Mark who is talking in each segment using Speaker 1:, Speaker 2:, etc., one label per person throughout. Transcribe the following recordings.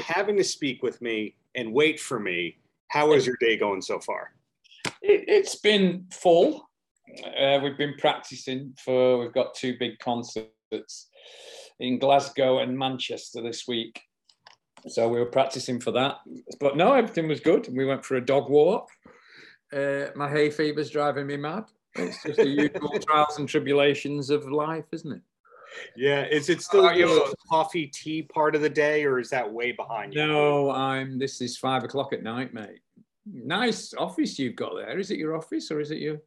Speaker 1: having to speak with me and wait for me, how is your day going so far?
Speaker 2: It, it's been full. Uh, we've been practicing for, we've got two big concerts in Glasgow and Manchester this week. So we were practicing for that. But no, everything was good. We went for a dog walk. Uh, my hay fever's driving me mad. It's just the usual trials and tribulations of life, isn't it?
Speaker 1: Yeah, is it still your coffee tea part of the day, or is that way behind
Speaker 2: you? No, I'm. This is five o'clock at night, mate. Nice office you've got there. Is it your office or is it your?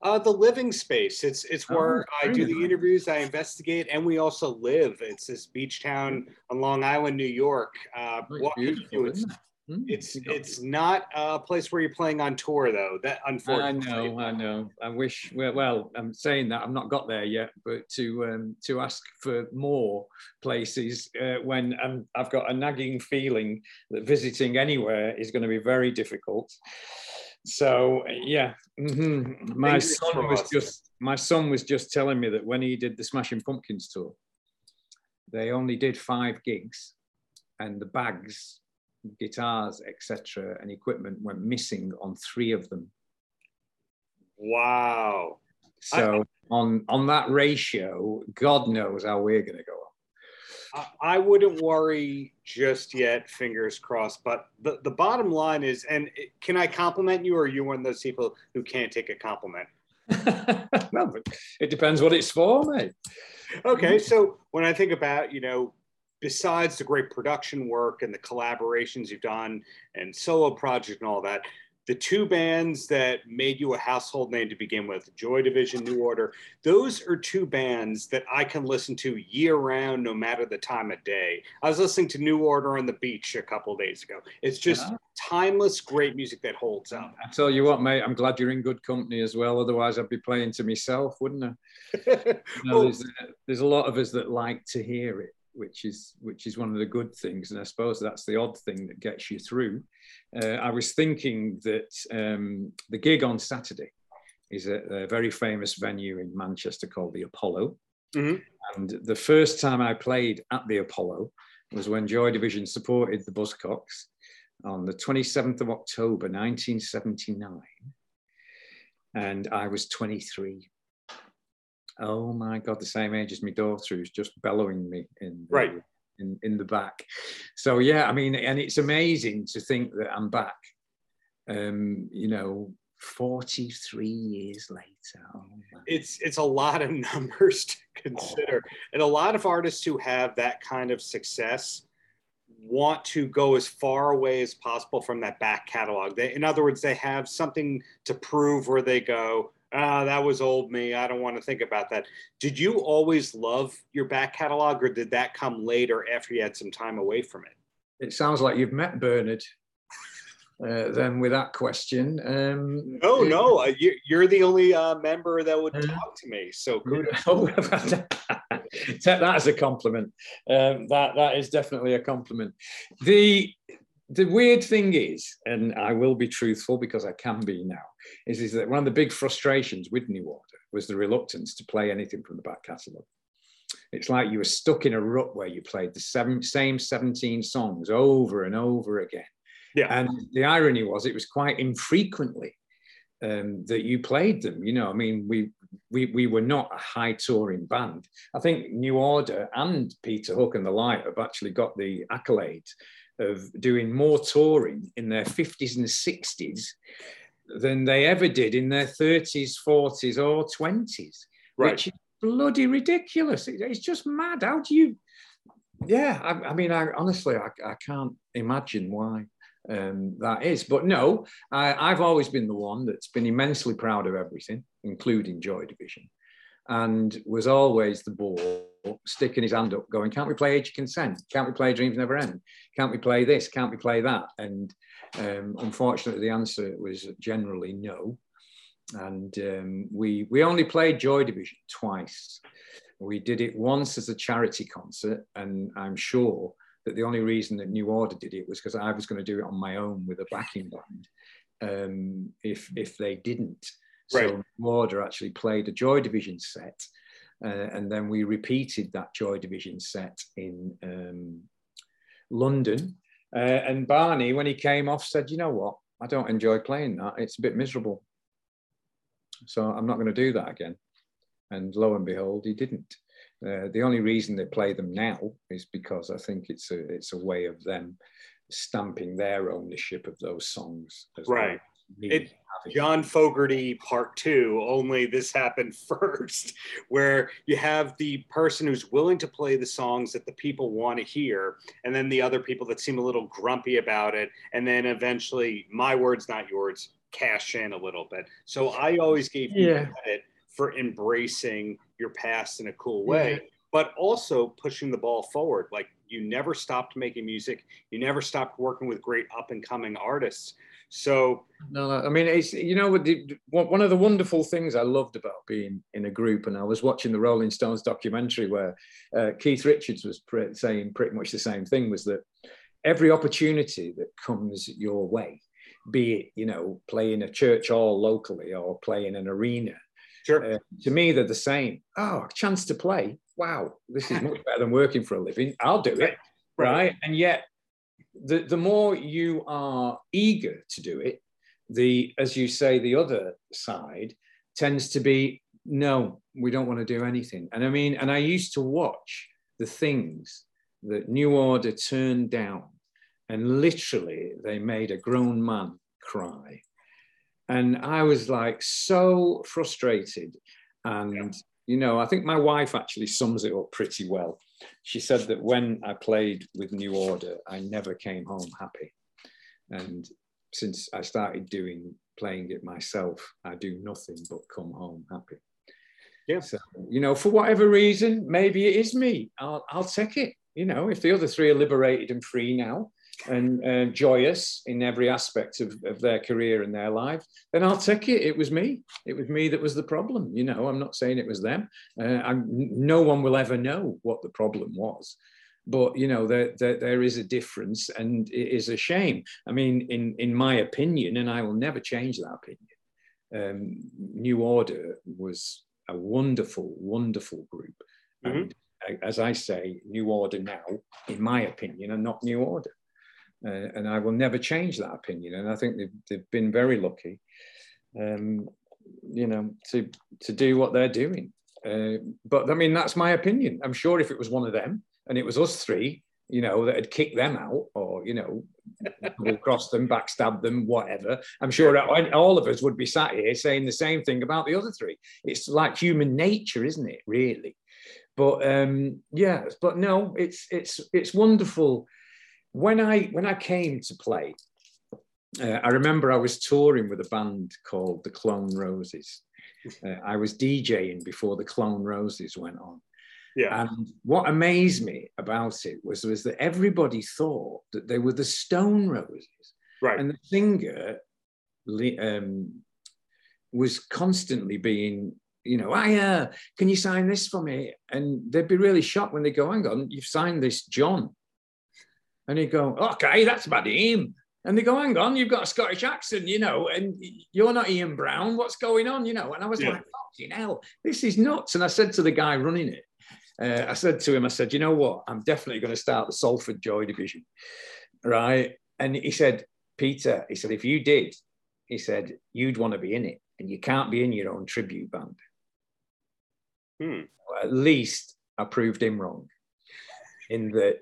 Speaker 1: Uh, the living space. It's it's oh, where I do the interviews, I investigate, and we also live. It's this beach town on Long Island, New York. Uh,
Speaker 2: oh, it's,
Speaker 1: Hmm, it's it's not a place where you're playing on tour though. That unfortunately.
Speaker 2: I know, I know. I wish. Well, I'm saying that I've not got there yet, but to um, to ask for more places uh, when I'm, I've got a nagging feeling that visiting anywhere is going to be very difficult. So yeah, mm-hmm. my Fingers son crossed. was just my son was just telling me that when he did the Smashing Pumpkins tour, they only did five gigs, and the bags guitars, etc., and equipment went missing on three of them.
Speaker 1: Wow.
Speaker 2: So I, on on that ratio, God knows how we're going to go
Speaker 1: on. I wouldn't worry just yet, fingers crossed. But the, the bottom line is, and can I compliment you, or are you one of those people who can't take a compliment?
Speaker 2: no, it depends what it's for, mate.
Speaker 1: Okay, so when I think about you know besides the great production work and the collaborations you've done and solo project and all that, the two bands that made you a household name to begin with, Joy Division, New Order, those are two bands that I can listen to year round, no matter the time of day. I was listening to New Order on the beach a couple days ago. It's just yeah. timeless, great music that holds up.
Speaker 2: I tell you what, mate, I'm glad you're in good company as well. Otherwise, I'd be playing to myself, wouldn't I? you know, well, there's, uh, there's a lot of us that like to hear it which is which is one of the good things, and I suppose that's the odd thing that gets you through. Uh, I was thinking that um, the gig on Saturday is a, a, very famous venue in Manchester called the Apollo, mm-hmm. and the first time I played at the Apollo was when Joy Division supported the Buzzcocks on the 27th of October 1979, and I was 23 oh my god, the same age as my daughter who's just bellowing me in
Speaker 1: the, right
Speaker 2: in, in the back. So yeah, I mean, and it's amazing to think that I'm back. Um, you know, 43 years later. Oh,
Speaker 1: it's it's a lot of numbers to consider. And a lot of artists who have that kind of success want to go as far away as possible from that back catalog. They, in other words, they have something to prove where they go, ah, that was old me. I don't want to think about that. Did you always love your back catalog, or did that come later after you had some time away from it?
Speaker 2: It sounds like you've met Bernard. Uh, then with that question, um,
Speaker 1: no, no, uh, you, are the only uh, member that would uh, talk to me. So
Speaker 2: take that as a compliment. Um, that that is definitely a compliment. The the weird thing is, and I will be truthful because I can be now, is, is that one of the big frustrations with New Order was the reluctance to play anything from the back catalogue. It's like you were stuck in a rut where you played the seven, same 17 songs over and over again.
Speaker 1: Yeah.
Speaker 2: And the irony was, it was quite infrequently um, that you played them. You know, I mean, we we we were not a high touring band. I think New Order and Peter Hook and the Light have actually got the accolade of doing more touring in their 50s and 60s than they ever did in their 30s, 40s, or 20s,
Speaker 1: right.
Speaker 2: which is bloody ridiculous. it's just mad. How do you? Yeah, I, I mean, I honestly, I, I can't imagine why um, that is. But no, I, I've always been the one that's been immensely proud of everything, including Joy Division and was always the ball sticking his hand up, going, "Can't we play Age of Consent? Can't we play Dreams Never End? Can't we play this? Can't we play that?" And um, unfortunately, the answer was generally no. And um, we we only played Joy Division twice. We did it once as a charity concert, and I'm sure that the only reason that New Order did it was because I was going to do it on my own with a backing band. Um, if if they didn't,
Speaker 1: Right.
Speaker 2: So New Order actually played a Joy Division set, uh, and then we repeated that Joy Division set in um, London. Uh, and Barney, when he came off, said, "You know what? I don't enjoy playing that. It's a bit miserable. So I'm not going to do that again." And lo and behold, he didn't. Uh, the only reason they play them now is because I think it's a it's a way of them stamping their ownership of those songs.
Speaker 1: right. It, John Fogerty part two, only this happened first, where you have the person who's willing to play the songs that the people want to hear, and then the other people that seem a little grumpy about it, and then eventually, my words, not yours, cash in a little bit. So I always gave you yeah. credit for embracing your past in a cool way, yeah. but also pushing the ball forward. Like you never stopped making music, you never stopped working with great up and coming artists. So
Speaker 2: no, I mean, it's you know, one of the wonderful things I loved about being in a group, and I was watching the Rolling Stones documentary where uh, Keith Richards was pre- saying pretty much the same thing: was that every opportunity that comes your way, be it you know playing a church hall locally or playing an arena,
Speaker 1: Sure. Uh,
Speaker 2: to me, they're the same. Oh, chance to play. Wow, this is much better than working for a living. I'll do it. Right. right? And yet, the, the more you are eager to do it, the, as you say, the other side tends to be, no, we don't want to do anything. And I mean, and I used to watch the things that New Order turned down, and literally they made a grown man cry and I was like so frustrated. And. You know, I think my wife actually sums it up pretty well. She said that when I played with New Order, I never came home happy. And since I started doing playing it myself, I do nothing but come home happy.
Speaker 1: Yeah.
Speaker 2: So, you know, for whatever reason, maybe it is me. I'll, I'll take it. You know, if the other three are liberated and free now, and uh, joyous in every aspect of, of their career and their life, then I'll take it. It was me. It was me that was the problem. You know, I'm not saying it was them. Uh, no one will ever know what the problem was. But you know there, there, there is a difference, and it is a shame. I mean, in in my opinion, and I will never change that opinion. Um, New Order was a wonderful, wonderful group, mm-hmm. and as I say, New Order now, in my opinion, are not New Order. Uh, and I will never change that opinion. And I think they've, they've been very lucky, um, you know, to to do what they're doing. Uh, but I mean, that's my opinion. I'm sure if it was one of them and it was us three, you know, that had kicked them out or you know, crossed them, backstabbed them, whatever. I'm sure all of us would be sat here saying the same thing about the other three. It's like human nature, isn't it? Really. But um, yeah, but no, it's it's it's wonderful when I when I came to play, uh, I remember I was touring with a band called the Clone Roses. Uh, I was DJing before the Clone Roses went on.
Speaker 1: Yeah.
Speaker 2: And what amazed me about it was, was that everybody thought that they were the Stone Roses.
Speaker 1: Right.
Speaker 2: And the singer um, was constantly being, you know, I uh, can you sign this for me? And they'd be really shocked when they go, hang on, you've signed this John. And he'd go, okay, that's about him. And they go, hang on, you've got a Scottish accent, you know, and you're not Ian Brown. What's going on, you know? And I was yeah. like, fucking hell, this is nuts. And I said to the guy running it, uh, I said to him, I said, you know what? I'm definitely going to start the Salford Joy Division, right? And he said, Peter, he said, if you did, he said, you'd want to be in it, and you can't be in your own tribute band.
Speaker 1: Hmm.
Speaker 2: Well, at least I proved him wrong in that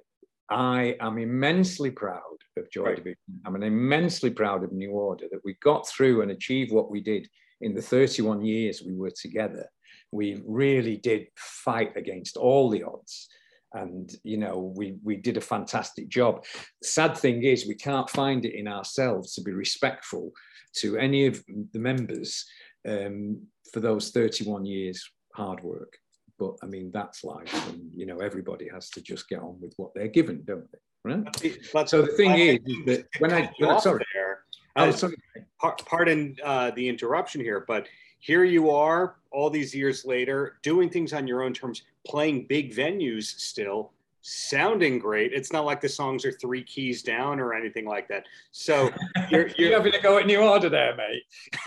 Speaker 2: I am immensely proud of Joy right. Division. I'm immensely proud of New Order that we got through and achieved what we did in the 31 years we were together. We really did fight against all the odds. And you know, we we did a fantastic job. Sad thing is, we can't find it in ourselves to be respectful to any of the members um, for those 31 years hard work. But I mean, that's life, and you know, everybody has to just get on with what they're given, don't they? Right. But so the thing is, is that when I, when I sorry, there,
Speaker 1: oh, sorry. pardon uh, the interruption here, but here you are, all these years later, doing things on your own terms, playing big venues still, sounding great. It's not like the songs are three keys down or anything like that. So
Speaker 2: you're, you're, you're having to go in new order there, mate.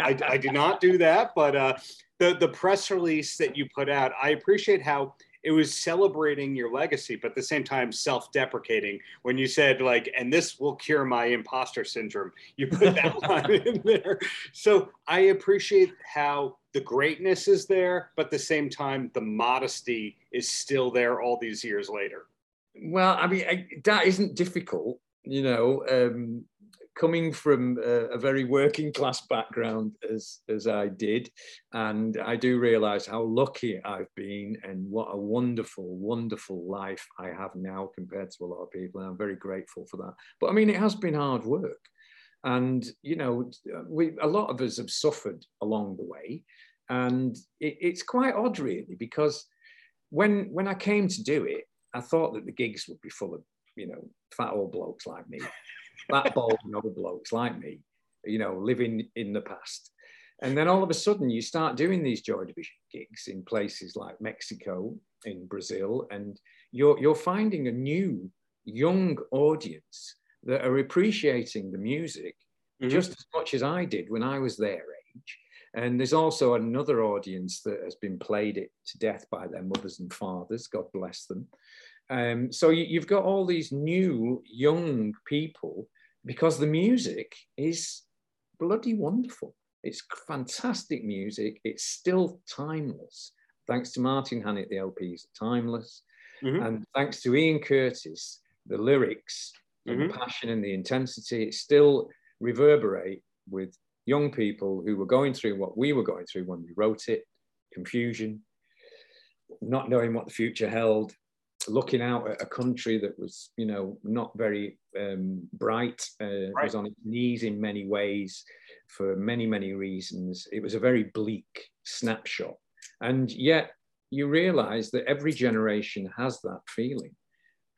Speaker 1: I, I, do not do that, but uh, the the press release that you put out, I appreciate how it was celebrating your legacy, but at the same time self-deprecating. When you said like, and this will cure my imposter syndrome, you put that line in there. So I appreciate how the greatness is there, but at the same time the modesty is still there all these years later.
Speaker 2: Well, I mean, I, that isn't difficult, you know. Um, coming from a, a, very working class background as as I did, and I do realise how lucky I've been and what a wonderful, wonderful life I have now compared to a lot of people, and I'm very grateful for that. But I mean, it has been hard work, and you know, we a lot of us have suffered along the way, and it, it's quite odd, really, because when when I came to do it, I thought that the gigs would be full of you know fat old blokes like me that bald old blokes like me, you know, living in the past. And then all of a sudden, you start doing these Joy Division gigs in places like Mexico, in Brazil, and you're, you're finding a new young audience that are appreciating the music mm-hmm. just as much as I did when I was their age. And there's also another audience that has been played it to death by their mothers and fathers, God bless them. Um, so you, you've got all these new young people because the music is bloody wonderful. It's fantastic music. It's still timeless. Thanks to Martin Hannett, the LPs are timeless. Mm-hmm. And thanks to Ian Curtis, the lyrics mm-hmm. and the passion and the intensity, it still reverberate with young people who were going through what we were going through when we wrote it confusion, not knowing what the future held, looking out at a country that was, you know, not very um, bright, uh, right. was on its knees in many ways for many, many reasons. It was a very bleak snapshot. And yet you realize that every generation has that feeling.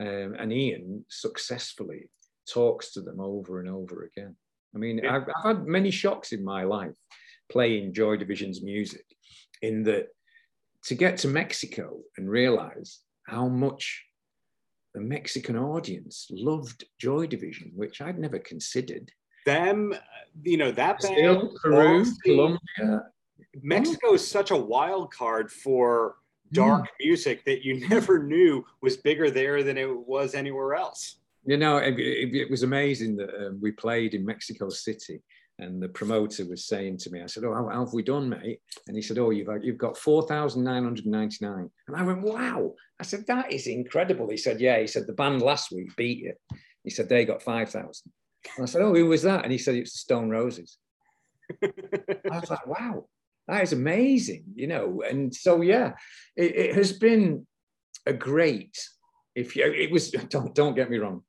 Speaker 2: Um, and Ian successfully talks to them over and over again. I mean, yeah. I've, I've had many shocks in my life playing Joy Division's music, in that to get to Mexico and realize how much the Mexican audience loved Joy Division, which I'd never considered.
Speaker 1: Them, you know, that
Speaker 2: Brazil, band, Peru, Colombia.
Speaker 1: Mexico is such a wild card for dark mm. music that you never knew was bigger there than it was anywhere else.
Speaker 2: You know, it, it, it was amazing that um, we played in Mexico City and the promoter was saying to me, I said, Oh, how, how have we done, mate? And he said, Oh, you've, you've got 4,999. And I went, Wow. I said, That is incredible. He said, Yeah. He said, The band last week beat you. He said, They got 5,000. And I said, Oh, who was that? And he said, It's the Stone Roses. I was like, Wow, that is amazing, you know. And so, yeah, it, it has been a great, if you, it was, don't, don't get me wrong,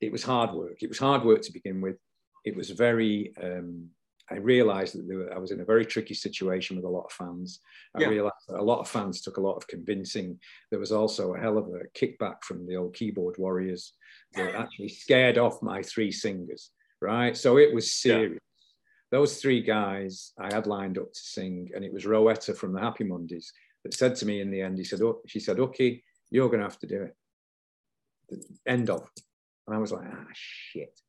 Speaker 2: it was hard work. It was hard work to begin with it was very um, I realized that were, I was in a very tricky situation with a lot of fans. I yeah. realized that a lot of fans took a lot of convincing. There was also a hell of a kickback from the old keyboard warriors that actually scared off my three singers, right? So it was serious. Yeah. Those three guys I had lined up to sing, and it was Rowetta from the Happy Mondays that said to me in the end, he said, oh, she said, okay, you're going to have to do it. End of. And I was like, ah, shit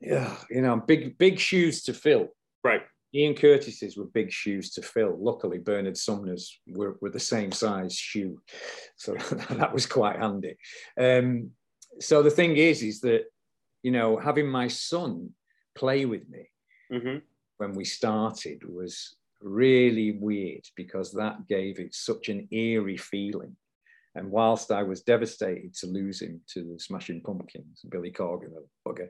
Speaker 2: yeah, you know, big big shoes to fill.
Speaker 1: Right.
Speaker 2: Ian Curtis's were big shoes to fill. Luckily, Bernard Sumner's were, were the same size shoe, so that was quite handy. Um, so the thing is, is that you know, having my son play with me mm-hmm. when we started was really weird because that gave it such an eerie feeling. And whilst I was devastated to lose him to the Smashing Pumpkins, Billy Corgan, the bugger,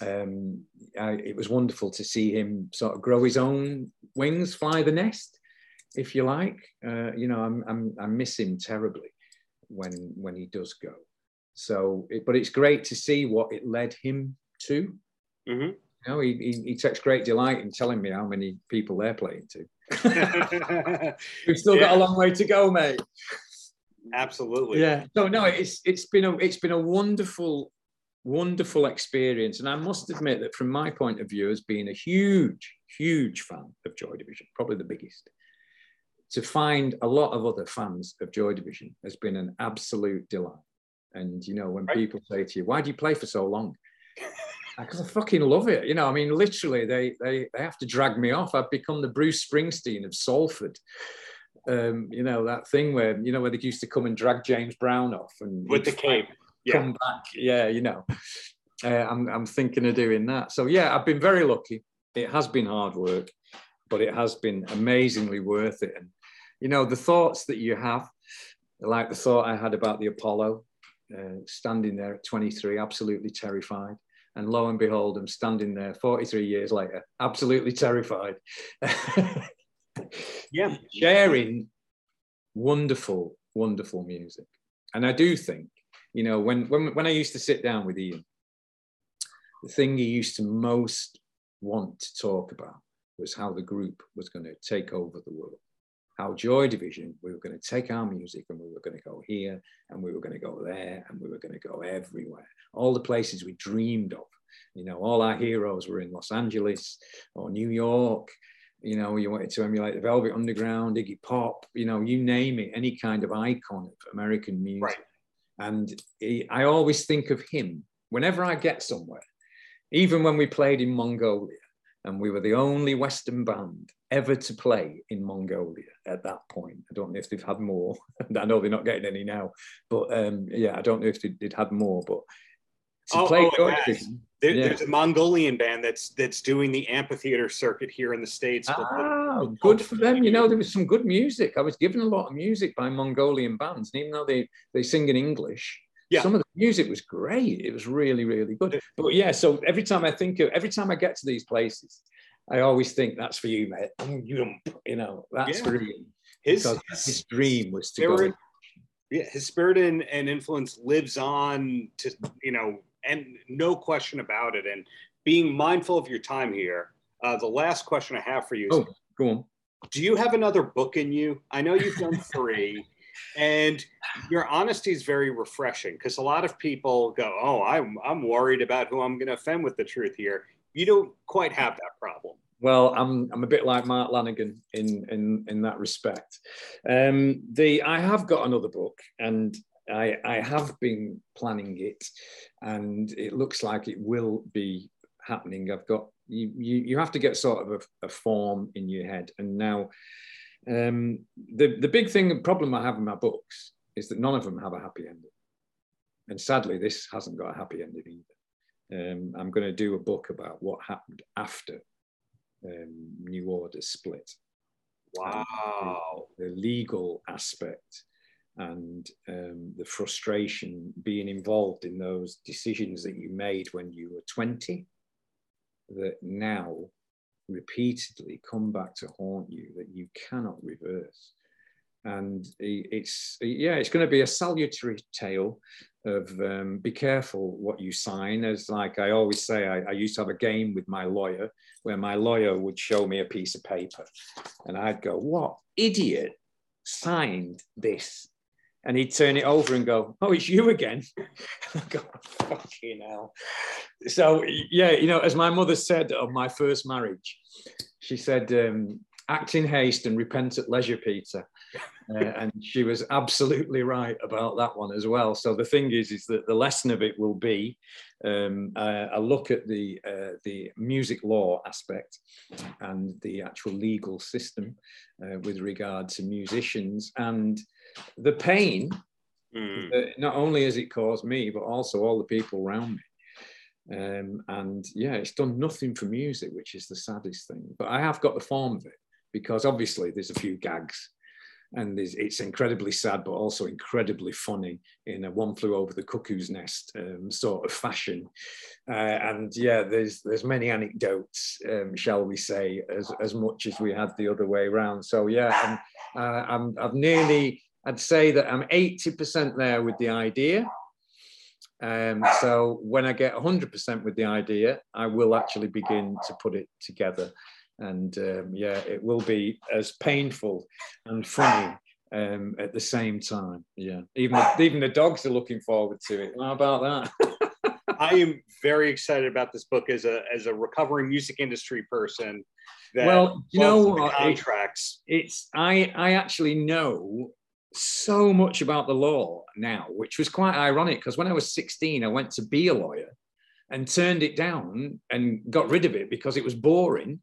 Speaker 2: um, I, it was wonderful to see him sort of grow his own wings, fly the nest, if you like. Uh, you know, I'm, I'm, I miss him terribly when when he does go. So, it, but it's great to see what it led him to. Mm-hmm. You know, he, he, he, takes great delight in telling me how many people they're playing to. We've still yeah. got a long way to go, mate.
Speaker 1: Absolutely.
Speaker 2: Yeah. So no, it's it's been a it's been a wonderful wonderful experience. And I must admit that from my point of view, as being a huge, huge fan of Joy Division, probably the biggest, to find a lot of other fans of Joy Division has been an absolute delight. And you know, when right. people say to you, "Why do you play for so long?" Because I fucking love it. You know, I mean, literally, they they they have to drag me off. I've become the Bruce Springsteen of Salford. Um, you know that thing where you know where they used to come and drag James Brown off and
Speaker 1: with the cape.
Speaker 2: Yeah. Come back, yeah. You know, uh, I'm I'm thinking of doing that. So yeah, I've been very lucky. It has been hard work, but it has been amazingly worth it. And you know the thoughts that you have, like the thought I had about the Apollo, uh, standing there at 23, absolutely terrified. And lo and behold, I'm standing there 43 years later, absolutely terrified.
Speaker 1: yeah.
Speaker 2: Sharing wonderful, wonderful music. And I do think, you know, when, when, when I used to sit down with Ian, the thing he used to most want to talk about was how the group was going to take over the world how Joy Division, we were going to take our music and we were going to go here and we were going to go there and we were going to go everywhere. All the places we dreamed of. You know, all our heroes were in Los Angeles or New York. You know, you wanted to emulate the Velvet Underground, Iggy Pop, you know, you name it, any kind of icon of American music. Right. And he, I always think of him whenever I get somewhere, even when we played in Mongolia and we were the only Western band ever to play in Mongolia at that point. I don't know if they've had more. I know they're not getting any now, but um, yeah, I don't know if they'd had more. But
Speaker 1: oh, play oh, there, yeah. there's a Mongolian band that's that's doing the amphitheater circuit here in the states.
Speaker 2: Ah, good for them. You know, there was some good music. I was given a lot of music by Mongolian bands, and even though they they sing in English. Yeah. Some of the music was great. It was really, really good. But yeah, so every time I think of, every time I get to these places, I always think that's for you, mate. You know, that's yeah. for you. His, his, his dream was to spirit, go.
Speaker 1: Yeah, his spirit and, and influence lives on to, you know, and no question about it. And being mindful of your time here, uh, the last question I have for you is
Speaker 2: oh, go on.
Speaker 1: Do you have another book in you? I know you've done three. and your honesty is very refreshing because a lot of people go, "Oh, I'm I'm worried about who I'm going to offend with the truth here." You don't quite have that problem.
Speaker 2: Well, I'm, I'm a bit like Mark Lanegan in in in that respect. Um, the I have got another book, and I I have been planning it, and it looks like it will be happening. I've got you you, you have to get sort of a, a form in your head, and now um, the the big thing problem I have in my books is that none of them have a happy ending, and sadly, this hasn't got a happy ending either. Um, I'm going to do a book about what happened after um, New Order split.
Speaker 1: Wow.
Speaker 2: The, the, legal aspect and um, the frustration being involved in those decisions that you made when you were 20 that now repeatedly come back to haunt you that you cannot reverse. And it's yeah it's going to be a salutary tale of um, be careful what you sign. As like i always say I, I, used to have a game with my lawyer where my lawyer would show me a piece of paper and i'd go what idiot signed this and he'd turn it over and go oh it's you again. I go fucking hell. So yeah you know as my mother said of my first marriage she said um, act in haste and repent at leisure peter. Uh, and she was absolutely right about that one as well. So the thing is, is that the lesson of it will be um, uh, a look at the uh, the music law aspect and the actual legal system uh, with regard to musicians and the pain mm. that not only has it caused me, but also all the people around me. Um, and yeah, it's done nothing for music, which is the saddest thing. But I have got the form of it because obviously there's a few gags and it's incredibly sad, but also incredibly funny in a one flew over the cuckoo's nest um, sort of fashion. Uh, and yeah, there's there's many anecdotes, um, shall we say, as as much as we had the other way around. So yeah, I'm, uh, I'm I've nearly I'd say that I'm 80% there with the idea. Um, so when I get 100% with the idea, I will actually begin to put it together and um, yeah, it will be as painful and funny um, at the same time. Yeah, even the, even the dogs are looking forward to it. How about that?
Speaker 1: I am very excited about this book as a as a recovering music industry person.
Speaker 2: well, you know contracts. It, it's I I actually know so much about the law now, which was quite ironic because when I was 16, I went to be a lawyer and turned it down and got rid of it because it was boring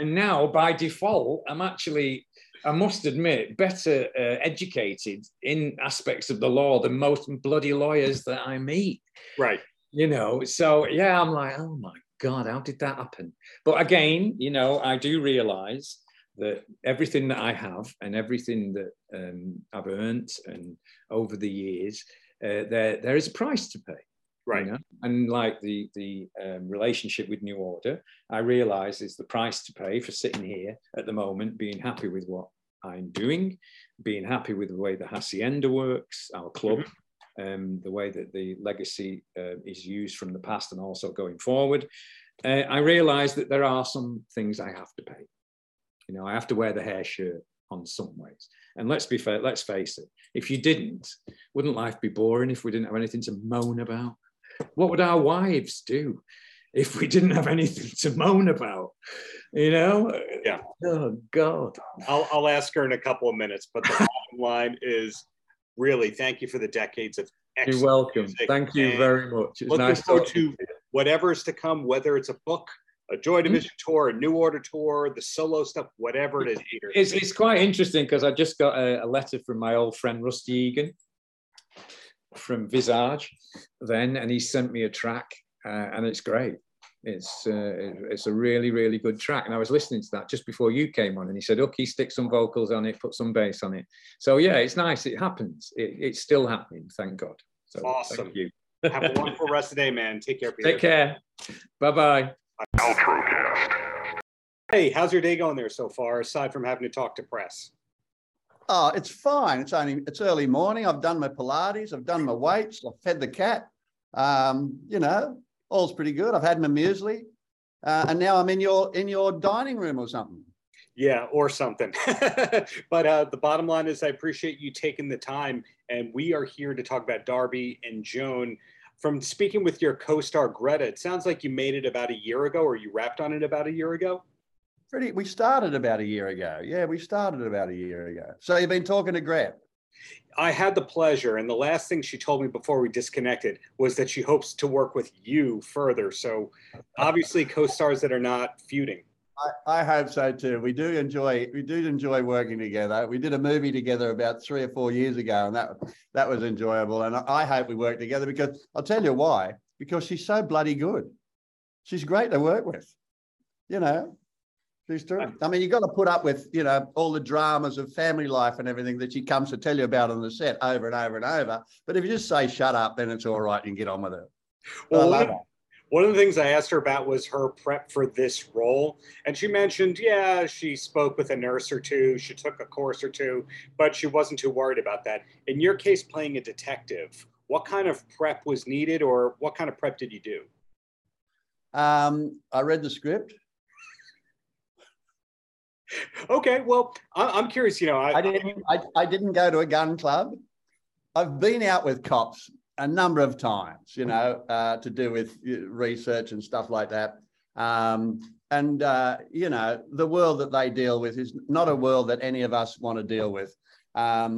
Speaker 2: and now by default, I'm actually I must admit, better uh, educated in aspects of the law than most bloody lawyers that I meet.
Speaker 1: Right.
Speaker 2: You know, so yeah, I'm like, oh my God, how did that happen? But again, you know, I do realize that everything that I have and everything that um, I've earned and over the years, uh, there there is a price to pay.
Speaker 1: Right.
Speaker 2: You know? And like the the um, relationship with New Order, I realize is the price to pay for sitting here at the moment, being happy with what I'm doing, being happy with the way the Hacienda works, our club, mm-hmm. um, the way that the legacy uh, is used from the past and also going forward. Uh, I realize that there are some things I have to pay. You know, I have to wear the hair shirt on some ways. And let's be fair, let's face it, if you didn't, wouldn't life be boring if we didn't have anything to moan about? What would our wives do if we didn't have anything to moan about? You know?
Speaker 1: Yeah.
Speaker 2: Oh God.
Speaker 1: I'll, I'll ask her in a couple of minutes, but the bottom line is really thank you for the decades of
Speaker 2: You're welcome. Thank you very much.
Speaker 1: It's looking nice forward to whatever's to come, whether it's a book, a Joy hmm? Division mm-hmm. tour, a New Order tour, the solo stuff, whatever it is.
Speaker 2: It's, it's quite interesting because I just got a, a, letter from my old friend Rusty Egan from Visage then, and he sent me a track, uh, and it's great. It's uh, it's a really really good track, and I was listening to that just before you came on, and he said, "Okay, stick some vocals on it, put some bass on it." So yeah, it's nice. It happens. It, it's still happening. Thank God. So
Speaker 1: awesome. Thank you. Have a wonderful rest of the day, man. Take care.
Speaker 2: Peter. Take care. Bye bye.
Speaker 1: Outrocast. Hey, how's your day going there so far, aside from having to talk to press?
Speaker 3: Oh, it's fine. It's only it's early morning. I've done my Pilates. I've done my weights. I've fed the cat. Um, you know, all's pretty good. I've had my muesli, uh, and now I'm in your in your dining room or something.
Speaker 1: Yeah, or something. but uh, the bottom line is, I appreciate you taking the time, and we are here to talk about Darby and Joan from speaking with your co-star Greta, it sounds like you made it about a year ago, or you wrapped on it about a year ago.
Speaker 3: Pretty. We started about a year ago. Yeah, we started about a year ago. So you've been talking to Greta.
Speaker 1: I had the pleasure, and the last thing she told me before we disconnected was that she hopes to work with you further. So, obviously, co-stars that are not feuding.
Speaker 3: I, I, hope so too. We do enjoy we do enjoy working together. We did a movie together about three or four years ago, and that that was enjoyable. And I hope we work together because I'll tell you why. Because she's so bloody good. She's great to work with. You know, she's true. I mean, you've got to put up with you know all the dramas of family life and everything that she comes to tell you about on the set over and over and over. But if you just say shut up, then it's all right and get on with it.
Speaker 1: Well, one of the things I asked her about was her prep for this role. And she mentioned, yeah, she spoke with a nurse or two, she took a course or two, but she wasn't too worried about that. In your case, playing a detective, what kind of prep was needed or what kind of prep did you do?
Speaker 3: Um, I read the script.
Speaker 1: okay, well, I'm curious. You know, I,
Speaker 3: I didn't. I, I didn't go to a gun club. I've been out with cops a number of times, you know, uh, to do with uh, research and stuff like that. Um, and, uh, you know, the world that they deal with is not a world that any of us want to deal with. Um,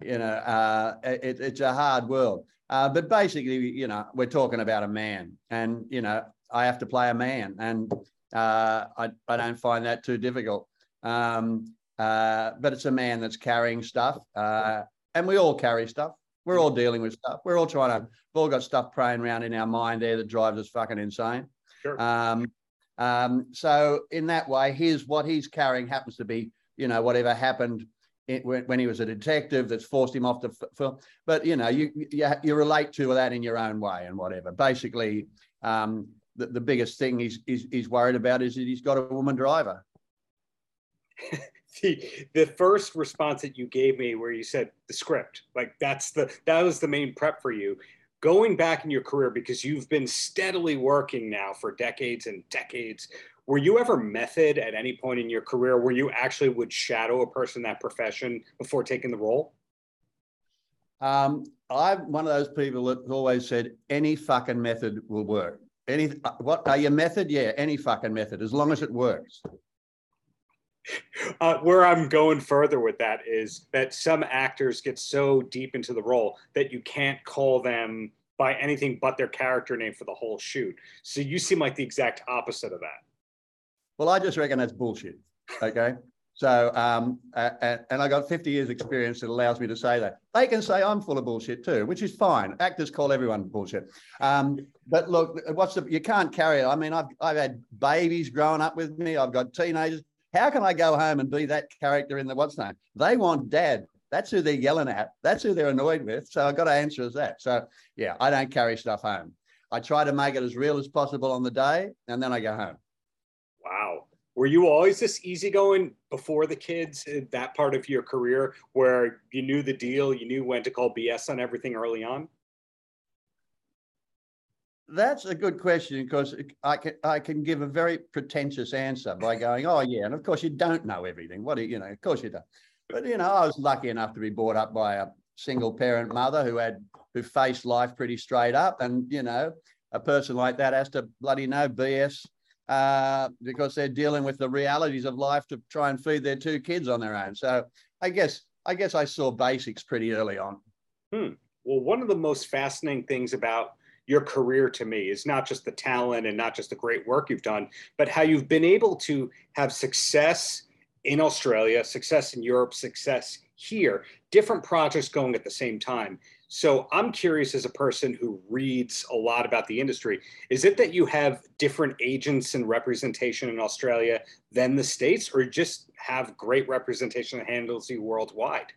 Speaker 3: you know, uh, it, it's a hard world. Uh, but basically, you know, we're talking about a man, and, you know, I have to play a man, and uh, I, I don't find that too difficult. Um, but it's a man that's carrying stuff, and we all carry stuff. We're all dealing with stuff. We're all trying to, we've all got stuff praying around in our mind there that drives us fucking insane.
Speaker 1: Sure.
Speaker 3: Um, um, so in that way, here's what he's carrying happens to be, you know, whatever happened when, when, he was a detective that's forced him off the film. But you know, you, you you relate to that in your own way and whatever. Basically, um, the, the biggest thing he's, he's he's worried about is that he's got a woman driver.
Speaker 1: the the first response that you gave me where you said the script like that's the that was the main prep for you. Going back in your career because you've been steadily working now for decades and decades were you ever method at any point in your career where you actually would shadow a person that profession before taking the role?
Speaker 3: Um, i'm one of those people that always said any fucking method will work. Any what are your method? Yeah any fucking method as long as it works
Speaker 1: uh, where I'm going further with that is that some actors get so deep into the role that you can't call them by anything but their character name for the whole shoot. So you seem like the exact opposite of that.
Speaker 3: Well, I just reckon that's bullshit. Okay. So, um, and, and I got 50 years experience that allows me to say that. They can say I'm full of bullshit too, which is fine. Actors call everyone bullshit. Um, but look, what's the, you can't carry it. I mean, I've, I've had babies growing up with me. I've got teenagers. How can I go home and be that character in the what's name? They want dad. That's who they're yelling at. That's who they're annoyed with. So I've got to answer as that. So yeah, I don't carry stuff home. I try to make it as real as possible on the day and then I go home.
Speaker 1: Wow were you always this easygoing before the kids that part of your career where you knew the deal you knew when to call bs on everything early on
Speaker 3: that's a good question because I can I can give a very pretentious answer by going, oh yeah, and of course you don't know everything. What do you, you know? Of course you don't. But you know, I was lucky enough to be brought up by a single parent mother who had who faced life pretty straight up, and you know, a person like that has to bloody know BS uh, because they're dealing with the realities of life to try and feed their two kids on their own. So I guess I guess I saw basics pretty early on.
Speaker 1: Hmm. Well, one of the most fascinating things about your career to me is not just the talent and not just the great work you've done, but how you've been able to have success in Australia, success in Europe, success here, different projects going at the same time. So I'm curious as a person who reads a lot about the industry, is it that you have different agents and representation in Australia than the States, or just have great representation that handles you worldwide?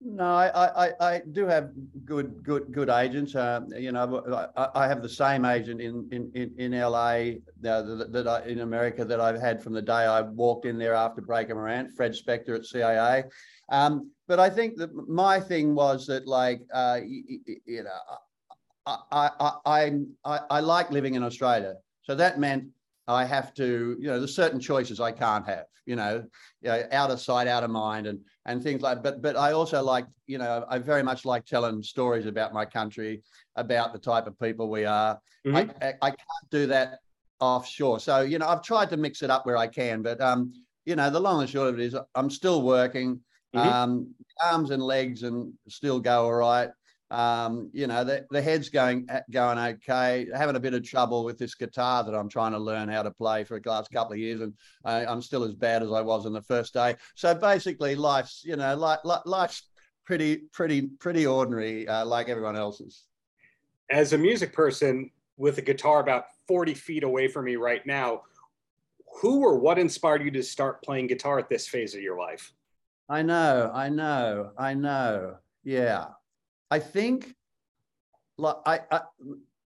Speaker 3: No, I, I, I do have good good good agents. Uh, you know, I, I, have the same agent in in in, LA uh, that, that I, in America that I've had from the day I walked in there after Breaker Morant, Fred Specktor at CAA. Um, but I think that my thing was that like uh, you, you, know I, I, I I I like living in Australia, so that meant I have to you know there's certain choices I can't have you know, you know out of sight, out of mind, and and things like. But but I also like you know I very much like telling stories about my country, about the type of people we are. Mm-hmm. I, I, I can't do that offshore, so you know I've tried to mix it up where I can, but um you know the long and short of it is I'm still working. Mm-hmm. Um, arms and legs and still go all right. Um, you know, the, the head's going going okay. Having a bit of trouble with this guitar that I'm trying to learn how to play for the last couple of years, and I, I'm still as bad as I was on the first day. So basically, life's you know, like life's pretty pretty pretty ordinary, uh, like everyone else's.
Speaker 1: As a music person with a guitar about 40 feet away from me right now, who or what inspired you to start playing guitar at this phase of your life?
Speaker 3: I know, I know, I know. Yeah. I think like I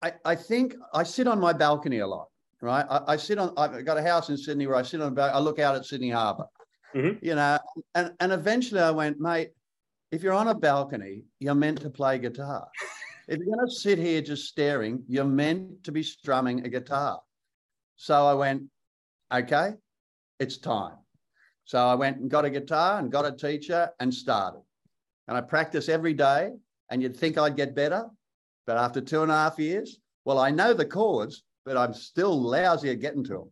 Speaker 3: I I think I sit on my balcony a lot, right? I, I sit on I've got a house in Sydney where I sit on a balcony, I look out at Sydney Harbour. Mm-hmm. You know, and, and eventually I went, mate, if you're on a balcony, you're meant to play guitar. if you're going to sit here just staring, you're meant to be strumming a guitar. So I went, okay, it's time. So I went and got a guitar and got a teacher and started. And I practice every day. And you'd think I'd get better. But after two and a half years, well, I know the chords, but I'm still lousy at getting to them.